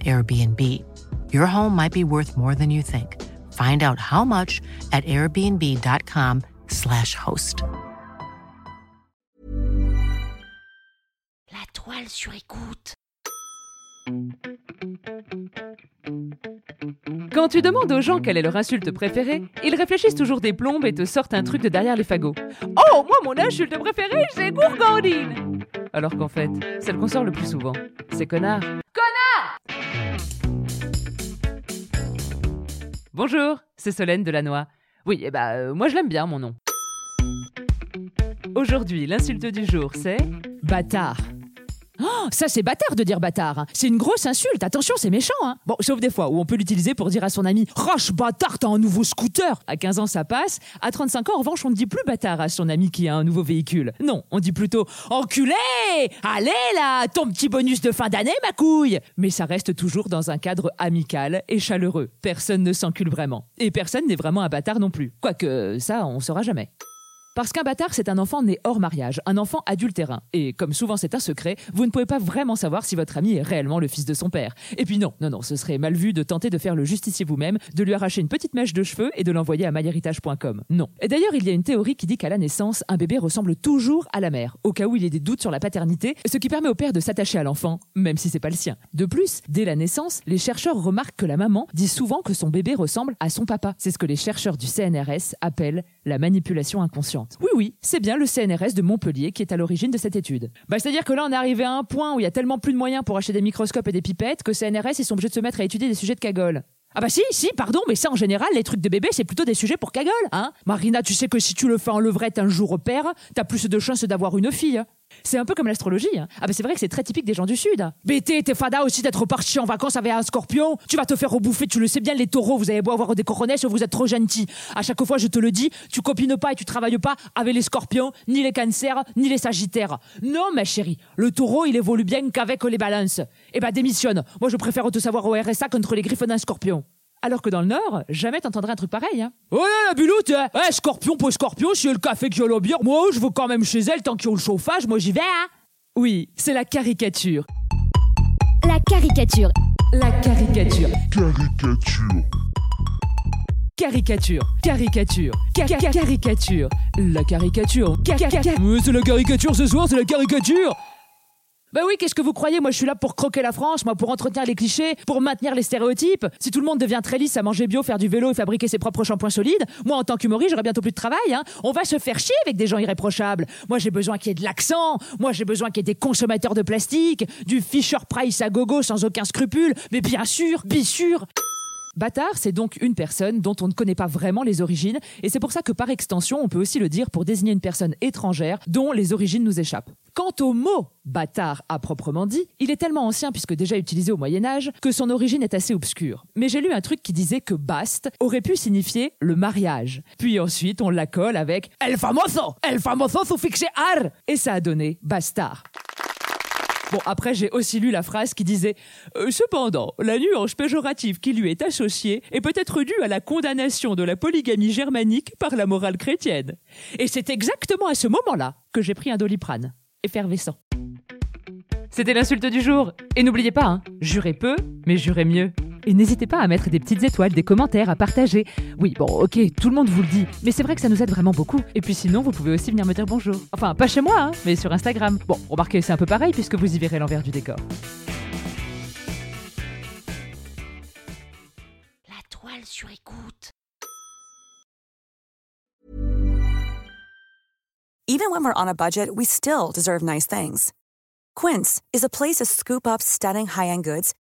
Airbnb. Your home might be worth more than you think. Find out how much at airbnb.com/slash host. La toile sur écoute. Quand tu demandes aux gens quelle est leur insulte préférée, ils réfléchissent toujours des plombes et te sortent un truc de derrière les fagots. Oh, moi mon insulte préférée, c'est gourgandine Alors qu'en fait, celle qu'on sort le plus souvent, c'est. Connard Bonjour, c'est Solène Delannoy. Oui, eh bah, euh, moi je l'aime bien mon nom. Aujourd'hui, l'insulte du jour, c'est bâtard. Oh, ça c'est bâtard de dire bâtard. hein. C'est une grosse insulte. Attention, c'est méchant. Hein. Bon, sauf des fois où on peut l'utiliser pour dire à son ami Roche bâtard, t'as un nouveau scooter. À 15 ans, ça passe. À 35 ans, en revanche, on ne dit plus bâtard à son ami qui a un nouveau véhicule. Non, on dit plutôt Enculé Allez là, ton petit bonus de fin d'année, ma couille Mais ça reste toujours dans un cadre amical et chaleureux. Personne ne s'encule vraiment. Et personne n'est vraiment un bâtard non plus. Quoique, ça, on saura jamais. Parce qu'un bâtard, c'est un enfant né hors mariage, un enfant adultérin. Et comme souvent c'est un secret, vous ne pouvez pas vraiment savoir si votre ami est réellement le fils de son père. Et puis non, non, non, ce serait mal vu de tenter de faire le justicier vous-même, de lui arracher une petite mèche de cheveux et de l'envoyer à myhéritage.com. Non. Et d'ailleurs, il y a une théorie qui dit qu'à la naissance, un bébé ressemble toujours à la mère, au cas où il y ait des doutes sur la paternité, ce qui permet au père de s'attacher à l'enfant, même si c'est pas le sien. De plus, dès la naissance, les chercheurs remarquent que la maman dit souvent que son bébé ressemble à son papa. C'est ce que les chercheurs du CNRS appellent la manipulation inconsciente. Oui, oui, c'est bien le CNRS de Montpellier qui est à l'origine de cette étude. Bah, c'est-à-dire que là, on est arrivé à un point où il y a tellement plus de moyens pour acheter des microscopes et des pipettes que CNRS, ils sont obligés de se mettre à étudier des sujets de cagole. Ah bah si, si, pardon, mais ça en général, les trucs de bébé, c'est plutôt des sujets pour cagole, hein Marina, tu sais que si tu le fais en levrette un jour au père, t'as plus de chances d'avoir une fille. C'est un peu comme l'astrologie. hein. Ah bah c'est vrai que c'est très typique des gens du Sud. BT, t'es fada aussi d'être parti en vacances avec un scorpion. Tu vas te faire rebouffer, tu le sais bien, les taureaux, vous avez beau avoir des coronets, vous êtes trop gentils. À chaque fois, je te le dis, tu copines pas et tu travailles pas avec les scorpions, ni les cancers, ni les sagittaires. Non, ma chérie, le taureau, il évolue bien qu'avec les balances. Eh bah démissionne. Moi, je préfère te savoir au RSA contre les griffes d'un scorpion. Alors que dans le Nord, jamais t'entendrais un truc pareil. Hein. Oh là la buloute hein. Ouais, scorpion pour scorpion, si le café qui a la bière, moi je veux quand même chez elle tant qu'ils ont le chauffage, moi j'y vais hein. Oui, c'est la caricature. La caricature. La caricature. Caricature. Caricature. Caricature. Ca- ca- caricature. La caricature. Ca- ca- ca- Euh, c'est la caricature ce soir, c'est la caricature bah oui, qu'est-ce que vous croyez? Moi, je suis là pour croquer la France, moi, pour entretenir les clichés, pour maintenir les stéréotypes. Si tout le monde devient très lisse à manger bio, faire du vélo et fabriquer ses propres shampoings solides, moi, en tant qu'humoriste, j'aurai bientôt plus de travail. Hein. On va se faire chier avec des gens irréprochables. Moi, j'ai besoin qu'il y ait de l'accent. Moi, j'ai besoin qu'il y ait des consommateurs de plastique, du Fisher Price à gogo sans aucun scrupule. Mais bien sûr, bien sûr. Bâtard, c'est donc une personne dont on ne connaît pas vraiment les origines, et c'est pour ça que par extension, on peut aussi le dire pour désigner une personne étrangère dont les origines nous échappent. Quant au mot bâtard à proprement dit, il est tellement ancien puisque déjà utilisé au Moyen Âge que son origine est assez obscure. Mais j'ai lu un truc qui disait que baste aurait pu signifier le mariage. Puis ensuite, on la colle avec el famoso, el famoso suffixe ar, et ça a donné bastard. Bon, après, j'ai aussi lu la phrase qui disait Euh, Cependant, la nuance péjorative qui lui est associée est peut-être due à la condamnation de la polygamie germanique par la morale chrétienne. Et c'est exactement à ce moment-là que j'ai pris un doliprane. Effervescent. C'était l'insulte du jour. Et n'oubliez pas, hein, jurez peu, mais jurez mieux. Et n'hésitez pas à mettre des petites étoiles, des commentaires, à partager. Oui, bon, ok, tout le monde vous le dit, mais c'est vrai que ça nous aide vraiment beaucoup. Et puis sinon, vous pouvez aussi venir me dire bonjour. Enfin, pas chez moi, hein, mais sur Instagram. Bon, remarquez, c'est un peu pareil puisque vous y verrez l'envers du décor. La toile sur écoute. Even when we're on a budget, we still deserve nice things. Quince is a place to scoop up stunning high-end goods